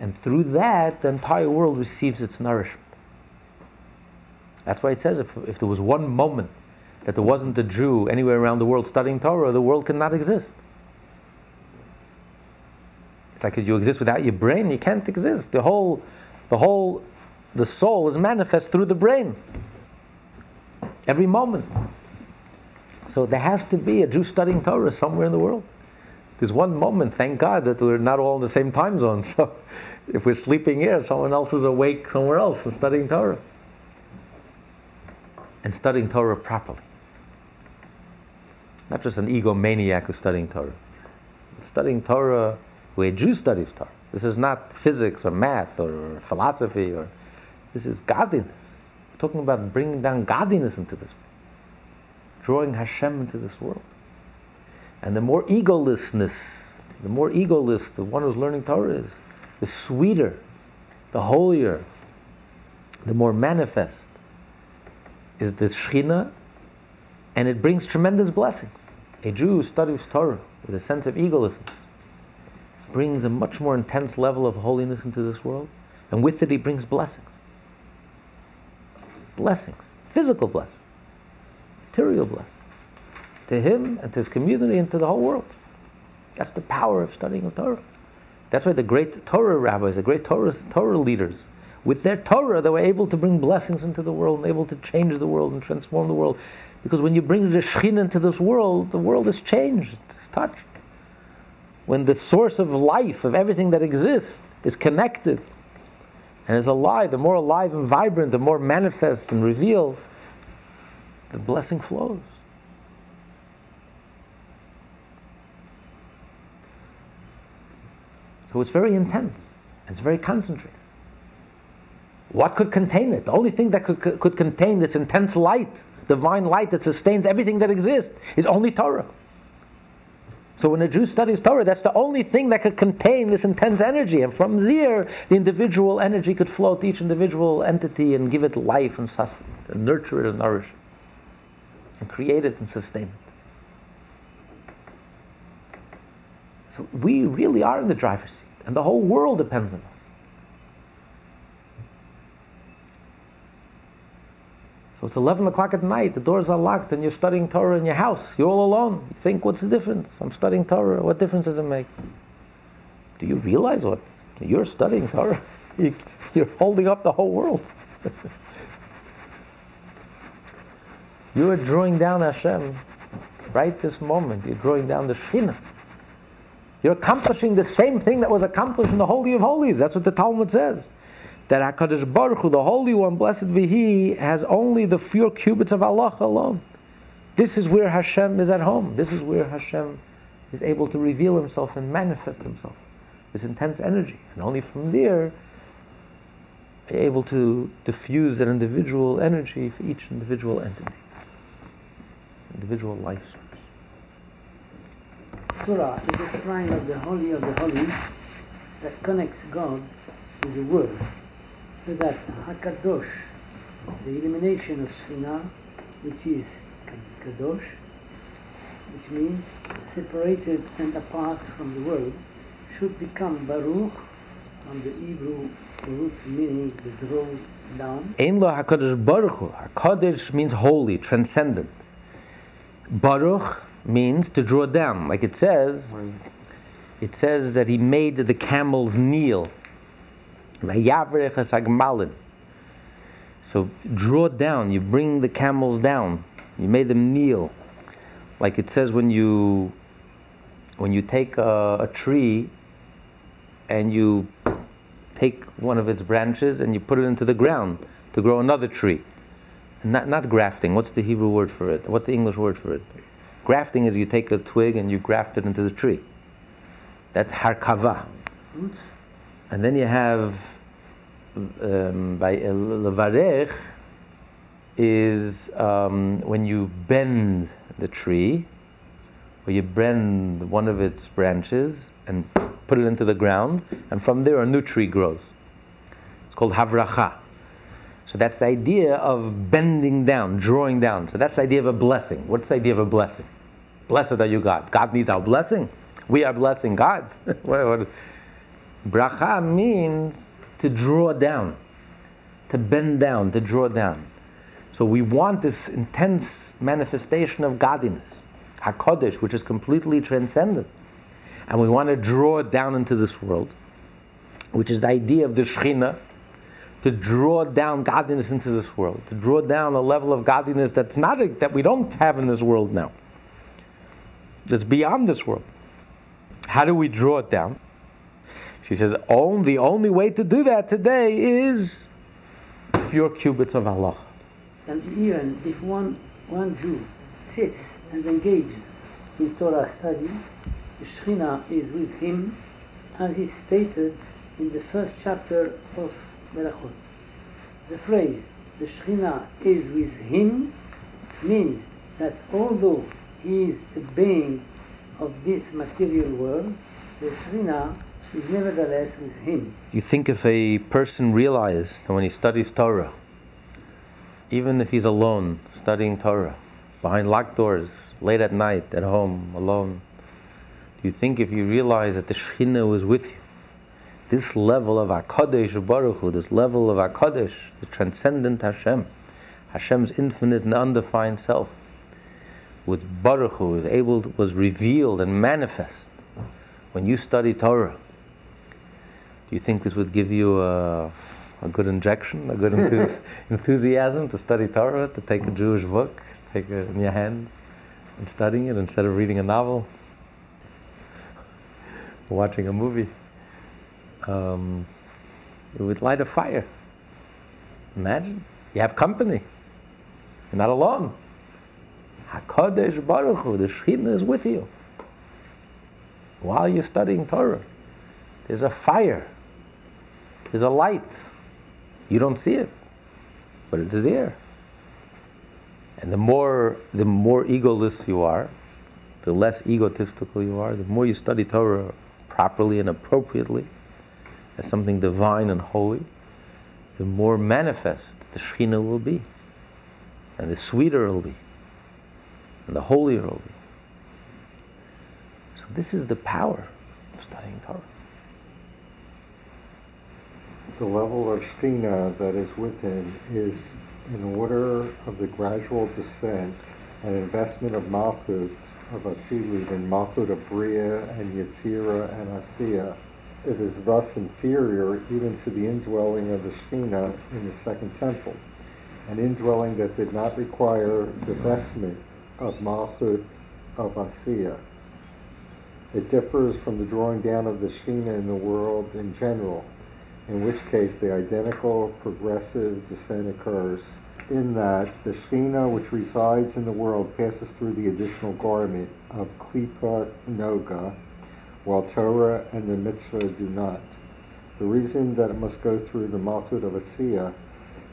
And through that, the entire world receives its nourishment. That's why it says if, if there was one moment that there wasn't a Jew anywhere around the world studying Torah, the world cannot exist. It's like if you exist without your brain, you can't exist. The whole, the whole, the soul is manifest through the brain. Every moment. So there has to be a Jew studying Torah somewhere in the world. There's one moment, thank God, that we're not all in the same time zone. (laughs) So if we're sleeping here, someone else is awake somewhere else and studying Torah. And studying Torah properly. Not just an egomaniac who's studying Torah. Studying Torah where Jew studies Torah. This is not physics or math or philosophy or this is godliness. We're talking about bringing down godliness into this world, drawing Hashem into this world. And the more egolessness, the more egoless the one who's learning Torah is, the sweeter, the holier, the more manifest is the Shekhinah, and it brings tremendous blessings. A Jew who studies Torah with a sense of egolessness brings a much more intense level of holiness into this world, and with it he brings blessings. Blessings, physical blessings, material blessings to him and to his community and to the whole world. That's the power of studying of Torah. That's why the great Torah rabbis, the great Torah, Torah leaders, with their Torah, they were able to bring blessings into the world and able to change the world and transform the world. Because when you bring the Shekhinah into this world, the world is changed, it's touched. When the source of life, of everything that exists, is connected and is alive, the more alive and vibrant, the more manifest and revealed, the blessing flows. So it's very intense. It's very concentrated. What could contain it? The only thing that could, could contain this intense light, divine light that sustains everything that exists, is only Torah. So when a Jew studies Torah, that's the only thing that could contain this intense energy. And from there, the individual energy could flow to each individual entity and give it life and sustenance, and nurture it and nourish it, and create it and sustain it. So we really are in the driver's seat, and the whole world depends on us. So it's 11 o'clock at night, the doors are locked, and you're studying Torah in your house. You're all alone. You think, what's the difference? I'm studying Torah. What difference does it make? Do you realize what? You're studying Torah. (laughs) You're holding up the whole world. (laughs) you are drawing down Hashem right this moment. You're drawing down the Shekhinah. You're accomplishing the same thing that was accomplished in the Holy of Holies. That's what the Talmud says that HaKadosh Baruch Hu, the Holy One, blessed be He, has only the few cubits of halacha alone. This is where Hashem is at home. This is where Hashem is able to reveal Himself and manifest Himself. This intense energy. And only from there, able to diffuse that individual energy for each individual entity, individual life. Torah is a shrine of the Holy of the Holies that connects God with the world so that Hakadosh, the elimination of Shekhinah, which is Kadosh, which means separated and apart from the world, should become Baruch from the Hebrew root meaning the draw down. Ein lo HaKadosh Baruch Hu. HaKadosh means holy, transcendent. Baruch means to draw down. Like it says, it says that he made the camels kneel. So draw down, you bring the camels down, you made them kneel. Like it says when you when you take a, a tree and you take one of its branches and you put it into the ground to grow another tree. Not, not grafting, what's the Hebrew word for it? What's the English word for it? Grafting is you take a twig and you graft it into the tree. That's harkava. And then you have um, by levarech is um, when you bend the tree, or you bend one of its branches and put it into the ground, and from there a new tree grows. It's called havracha. So that's the idea of bending down, drawing down. So that's the idea of a blessing. What's the idea of a blessing? Blessed are you, God. God needs our blessing. We are blessing God. (laughs) Bracha means to draw down, to bend down, to draw down. So we want this intense manifestation of godliness, HaKadosh, which is completely transcendent. And we want to draw it down into this world, which is the idea of the Shekhinah, to draw down godliness into this world, to draw down a level of godliness that's not that we don't have in this world now. That's beyond this world. How do we draw it down? She says, oh, the only way to do that today is fewer cubits of halacha. And even if one, one Jew sits and engages in Torah study, the Shekhinah is with him, as is stated in the first chapter of Berachot. The phrase, the Shekhinah is with him, means that although is a being of this material world, the Shekhinah is nevertheless with him. You think if a person realized that when he studies Torah, even if he's alone studying Torah, behind locked doors, late at night, at home, alone, do you think if you realize that the Shekhinah was with you, this level of HaKadosh Baruch Hu, this level of HaKadosh, the transcendent Hashem, Hashem's infinite and undefined self, with Baruch Hu, was able, was revealed and manifest when you study Torah, do you think this would give you a, a good injection, a good (laughs) enthus- enthusiasm to study Torah, to take a Jewish book, take it in your hands and studying it instead of reading a novel, watching a movie? Um, it would light a fire. Imagine you have company. You're not alone. Hakadosh Baruch Hu, the Shekhinah is with you while you're studying Torah. There's a fire there's a light. You don't see it, but it's there. And the more the more egoless you are, the less egotistical you are, the more you study Torah properly and appropriately as something divine and holy, the more manifest the Shekhinah will be, and the sweeter it will be, and the holy will. So, this is the power of studying Torah. The level of Shekhinah that is within is in order of the gradual descent and investment of Malchut, of Atzilut, in Malchut of Bria and Yetzira and Asiya. It is thus inferior even to the indwelling of the Shekhinah in the second temple, an indwelling that did not require the vestment of Malchut of Asiya. It differs from the drawing down of the Shekhinah in the world in general, in which case the identical progressive descent occurs in that the Shekhinah which resides in the world passes through the additional garment of Klippa Noga, while Torah and the mitzvah do not. The reason that it must go through the Malchut of Asiya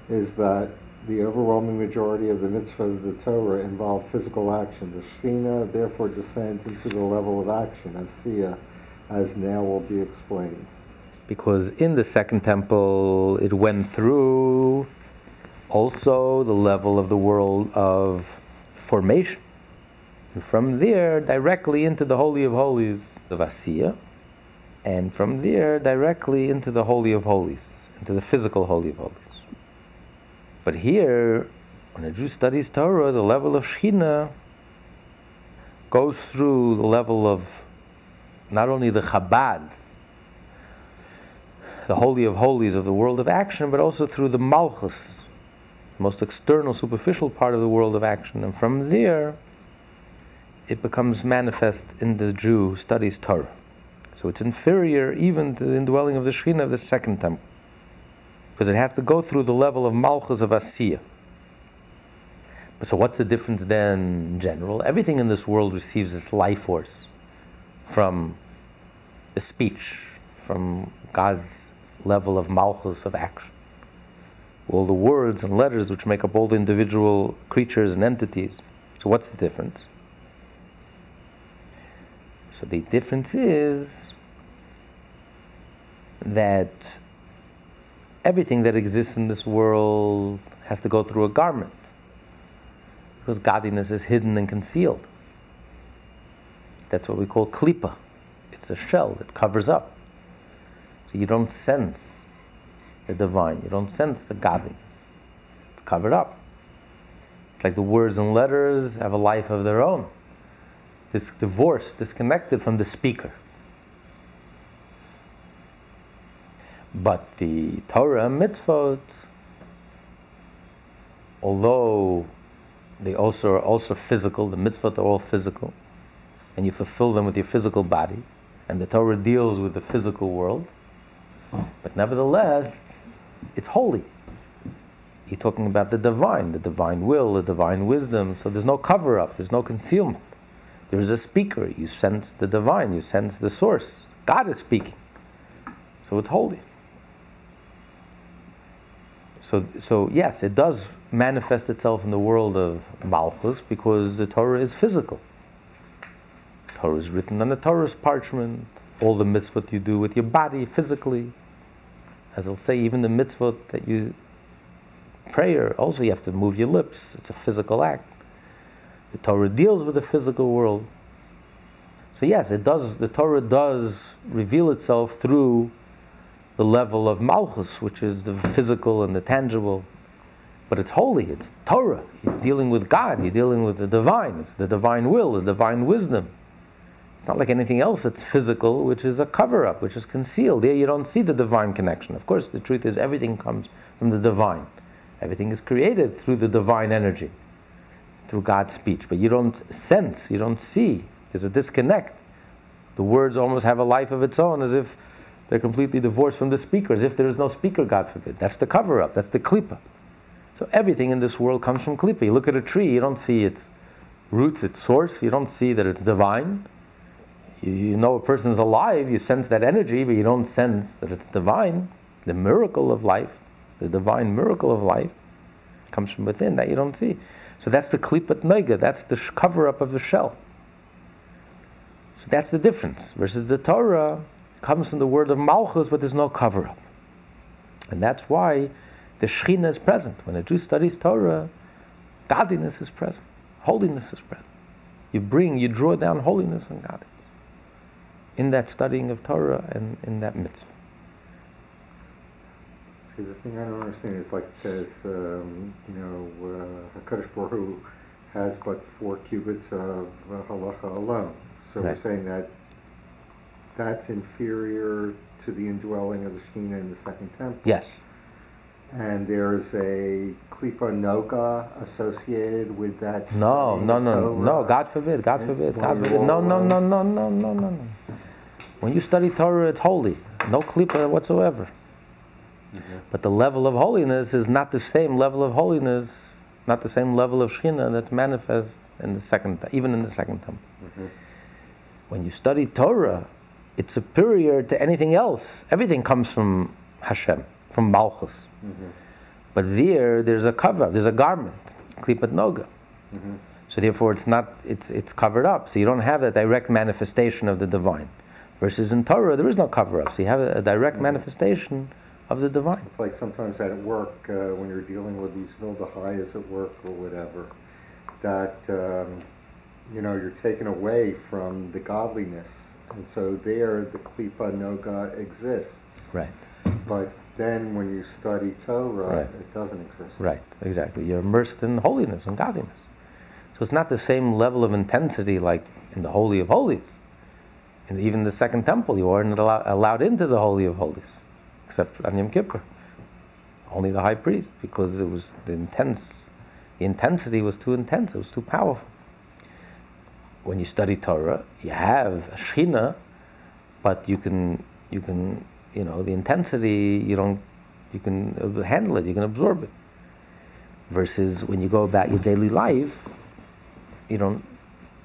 is that the overwhelming majority of the mitzvah of the Torah involve physical action. The Shekhinah therefore descends into the level of action, Asiya, as now will be explained. Because in the second temple, it went through also the level of the world of formation. And from there, directly into the Holy of Holies of Asiya, and from there, directly into the Holy of Holies, into the physical Holy of Holies. But here, when a Jew studies Torah, the level of Shekhinah goes through the level of not only the Chabad, the Holy of Holies of the world of action, but also through the Malchus, the most external, superficial part of the world of action. And from there, it becomes manifest in the Jew who studies Torah. So it's inferior even to the indwelling of the Shekhinah of the second temple. Because it has to go through the level of Malchus of Asiya. But so what's the difference then in general? Everything in this world receives its life force from the speech, from God's level of Malchus of action all the words and letters which make up all the individual creatures and entities. So, what's the difference? So, the difference is that everything that exists in this world has to go through a garment because godliness is hidden and concealed. That's what we call klipa. It's a shell that covers up. So you don't sense the divine. You don't sense the godliness. It's covered up. It's like the words and letters have a life of their own. This divorce, disconnected from the speaker. But the Torah mitzvot, although they also are also physical, the mitzvot are all physical, and you fulfill them with your physical body, and the Torah deals with the physical world, but nevertheless, it's holy. You're talking about the divine, the divine will, the divine wisdom. So there's no cover up, there's no concealment. There is a speaker. You sense the divine, you sense the source. God is speaking. So it's holy. So, so yes, it does manifest itself in the world of Malchus because the Torah is physical. The Torah is written on the Torah's parchment. All the mitzvot you do with your body physically, as I'll say, even the mitzvot that you prayer, also you have to move your lips. It's a physical act. The Torah deals with the physical world. So yes, it does. The Torah does reveal itself through the level of malchus, which is the physical and the tangible. But it's holy. It's Torah. You're dealing with God. You're dealing with the divine. It's the divine will, the divine wisdom. It's not like anything else that's physical, which is a cover up, which is concealed. There you don't see the divine connection. Of course, the truth is everything comes from the divine. Everything is created through the divine energy, through God's speech. But you don't sense, you don't see. There's a disconnect. The words almost have a life of its own, as if they're completely divorced from the speaker, as if there is no speaker, God forbid. That's the cover up, that's the klipa. So everything in this world comes from klipa. You look at a tree, you don't see its roots, its source, you don't see that it's divine you know a person is alive, you sense that energy, but you don't sense that it's divine. The miracle of life, the divine miracle of life, comes from within that you don't see. So that's the klipat noga, that's the cover up of the shell. So that's the difference. Versus the Torah comes from the word of Malchus, but there's no cover up. And that's why the Shekhinah is present. When a Jew studies Torah, godliness is present, holiness is present. You bring, you draw down holiness and godliness in that studying of Torah and in that mitzvah. See, the thing I don't understand is like it says, um, you know, uh, HaKadosh Baruch Hu has but four cubits of uh, halacha alone. So we're saying that that's inferior to the indwelling of the Shekhinah in the second temple. Yes. And there's a klipa noga associated with that. No, no, no, Torah. no. God forbid. God forbid. God forbid. No, no, no, no, no, no, no, no. When you study Torah, it's holy. No klipa whatsoever. But the level of holiness is not the same level of holiness, not the same level of Shekhinah that's manifest in the second, even in the second temple. Mhm. When you study Torah, it's superior to anything else. Everything comes from Hashem, from Malchus. Mhm. But there, there's a cover, there's a garment, klipat noga. Mhm. So therefore, it's not, it's, it's covered up. So you don't have that direct manifestation of the divine. Versus in Torah, there is no cover up. So you have a, a direct Mhm. manifestation of the divine. It's like sometimes at work, uh, when you're dealing with these Vildahayas at work or whatever, that, um, you know, you're taken away from the godliness. And so there, the Klipa Noga exists. Right, But then when you study Torah, Right. it doesn't exist. right, exactly. You're immersed in holiness and godliness. So it's not the same level of intensity like in the Holy of Holies. And even the second temple, you weren't allow, allowed into the Holy of Holies, except on Yom Kippur. Only the high priest, because it was the intense, the intensity was too intense, it was too powerful. When you study Torah, you have a Shekhinah, but you can, you can, you know, the intensity, you don't, you can handle it, you can absorb it. Versus when you go about your daily life, you don't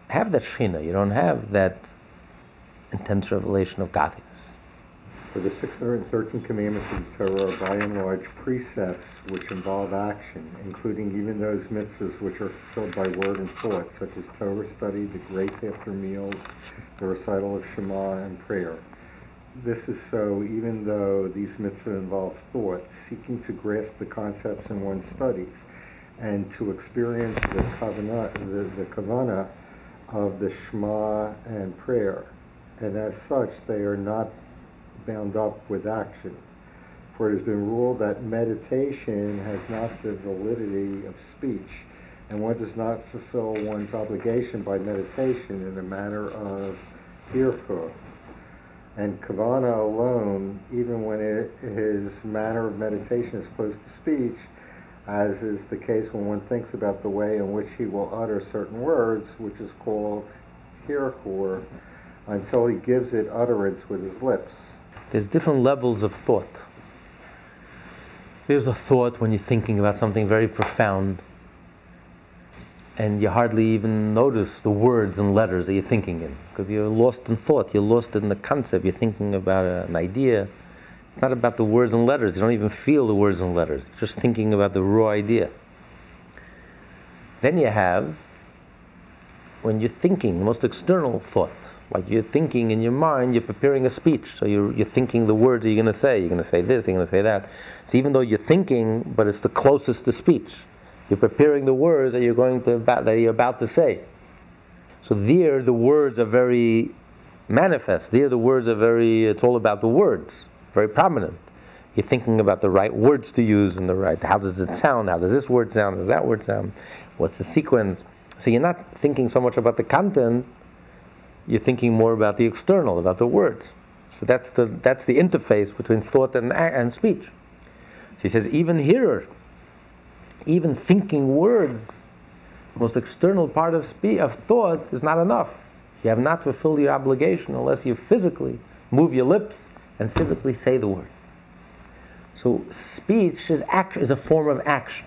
have that Shekhinah, you don't have that intense revelation of godliness. For the 613 commandments of the Torah are by and large precepts which involve action, including even those mitzvahs which are fulfilled by word and thought, such as Torah study, the grace after meals, the recital of Shema, and prayer. This is so even though these mitzvahs involve thought, seeking to grasp the concepts in one's studies, and to experience the kavanah, the, the of the Shema and prayer. And as such, they are not bound up with action. For it has been ruled that meditation has not the validity of speech, and one does not fulfill one's obligation by meditation in the manner of hirhur. And kavana alone, even when it, his manner of meditation is close to speech, as is the case when one thinks about the way in which he will utter certain words, which is called hirhur, until he gives it utterance with his lips. There's different levels of thought. There's a thought when you're thinking about something very profound, and you hardly even notice the words and letters that you're thinking in, because you're lost in thought, you're lost in the concept, you're thinking about an idea. It's not about the words and letters, you don't even feel the words and letters, you're just thinking about the raw idea. Then you have when you're thinking, the most external thought. Like you're thinking in your mind, you're preparing a speech. So you're, you're thinking the words you're going to say. You're going to say this, you're going to say that. So even though you're thinking, but it's the closest to speech, you're preparing the words that you're going to that you're about to say. So there, the words are very manifest. There, the words are very. It's all about the words, very prominent. You're thinking about the right words to use and the right. How does it sound? How does this word sound? How does that word sound? What's the sequence? So you're not thinking so much about the content. You're thinking more about the external, about the words. So that's the that's the interface between thought and and speech. So he says even here, even thinking words, most external part of spe- of thought is not enough. You have not fulfilled your obligation unless you physically move your lips and physically say the word. So speech is act, is a form of action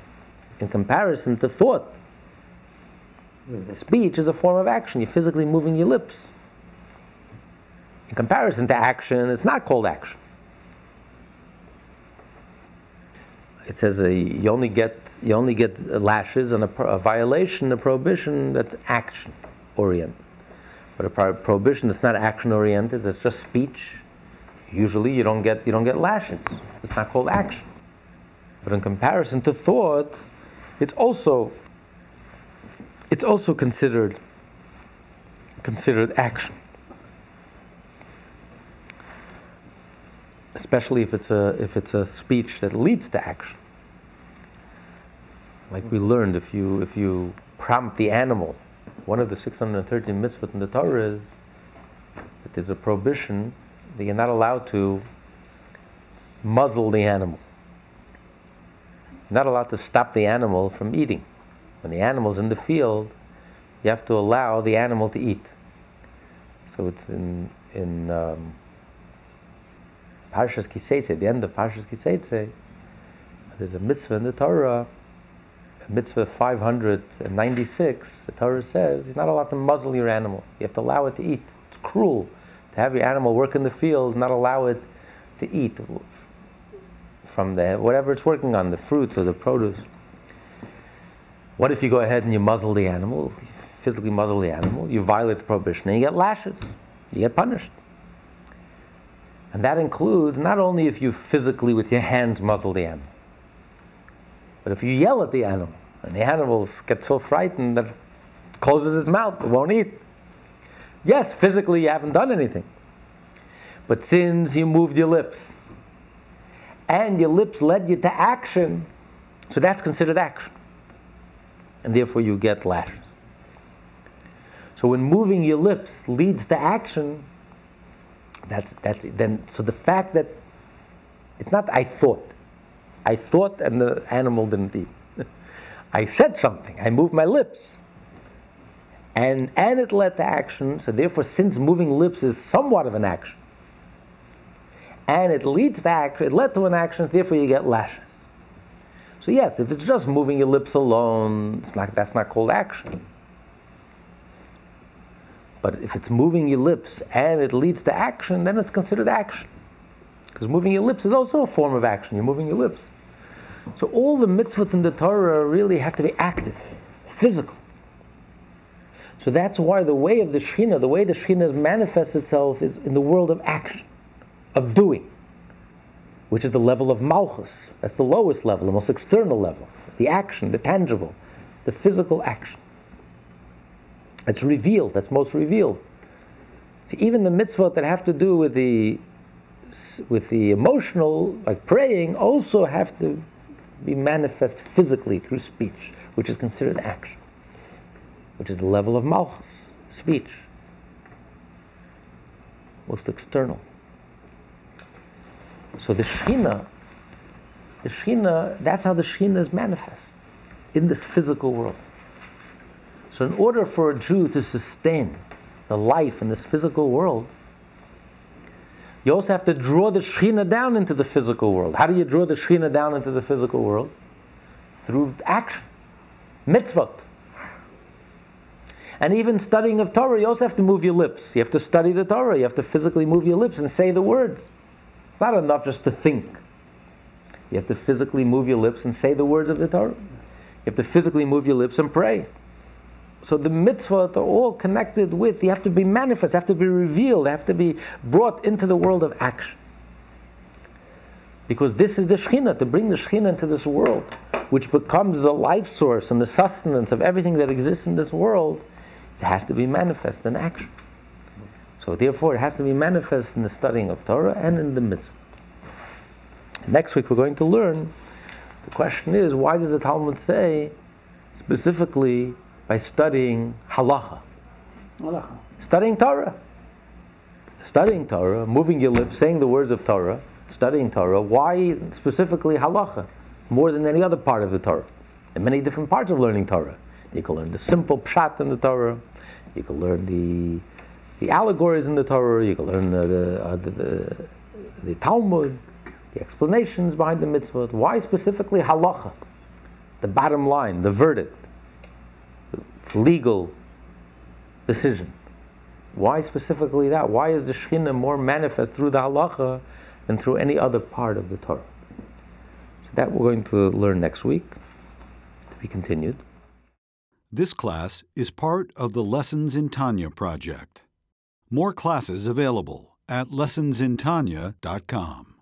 in comparison to thought. Speech is a form of action. You're physically moving your lips. In comparison to action, it's not called action. It says uh, you only get you only get lashes and a, pro- a violation, a prohibition that's action oriented. But a pro- prohibition that's not action oriented, that's just speech, usually you don't get you don't get lashes. It's not called action. But in comparison to thought, it's also it's also considered considered action. Especially if it's a if it's a speech that leads to action. Like we learned, if you if you prompt the animal, one of the 613 mitzvot in the Torah is that there's a prohibition that you're not allowed to muzzle the animal. You're not allowed to stop the animal from eating. When the animal's in the field, you have to allow the animal to eat. So it's in in um, Parshas Ki Seitzei, the end of Parshas Ki Seitzei, there's a mitzvah in the Torah, mitzvah 596, the Torah says you're not allowed to muzzle your animal. You have to allow it to eat. It's cruel to have your animal work in the field, not allow it to eat from the whatever it's working on, the fruit or the produce. What if you go ahead and you muzzle the animal, physically muzzle the animal, you violate the prohibition, and you get lashes, you get punished. And that includes not only if you physically with your hands muzzle the animal, but if you yell at the animal, and the animal gets so frightened that it closes its mouth, it won't eat. Yes, physically you haven't done anything. But since you moved your lips, and your lips led you to action, so that's considered action. And therefore you get lashes. So when moving your lips leads to action, that's that's then so the fact that it's not I thought. I thought and the animal didn't eat. (laughs) I said something. I moved my lips. And and it led to action. So therefore, since moving lips is somewhat of an action, and it leads to action, it led to an action, therefore you get lashes. So yes, if it's just moving your lips alone, it's not that's not called action. But if it's moving your lips and it leads to action, then it's considered action. Because moving your lips is also a form of action. You're moving your lips. So all the mitzvot in the Torah really have to be active, physical. So that's why the way of the Shekhinah, the way the Shekhinah manifests itself is in the world of action, of doing, which is the level of Malchus. That's the lowest level, the most external level. The action, the tangible, the physical action. It's revealed, that's most revealed. See, even the mitzvot that have to do with the with the emotional, like praying, also have to be manifest physically through speech, which is considered action, which is the level of malchus, speech, most external. So the Shekhinah, the Shekhinah, that's how the Shekhinah is manifest in this physical world. So, in order for a Jew to sustain the life in this physical world, you also have to draw the Shekhinah down into the physical world. How do you draw the Shekhinah down into the physical world? Through action, mitzvot. And even studying of Torah, you also have to move your lips. You have to study the Torah. You have to physically move your lips and say the words. Not enough just to think. You have to physically move your lips and say the words of the Torah. You have to physically move your lips and pray. So the mitzvot are all connected with, you have to be manifest, have to be revealed, have to be brought into the world of action. Because this is the Shekhinah, to bring the Shekhinah into this world, which becomes the life source and the sustenance of everything that exists in this world, it has to be manifest in action. So therefore, it has to be manifest in the studying of Torah and in the mitzvah. Next week, we're going to learn. The question is, why does the Talmud say specifically by studying halacha. halacha. Studying Torah. Studying Torah, moving your lips, saying the words of Torah, studying Torah. Why specifically halacha? More than any other part of the Torah. There are many different parts of learning Torah. You can learn the simple pshat in the Torah. You can learn the, the allegories in the Torah. You can learn the, the, uh, the, the, the Talmud, the explanations behind the mitzvot. Why specifically halacha? The bottom line, the verdict the legal decision. Why specifically that? Why is the Shekhinah more manifest through the halacha than through any other part of the Torah? So that we're going to learn next week, to be continued. This class is part of the Lessons in Tanya project. More classes available at lessonsintanya.com.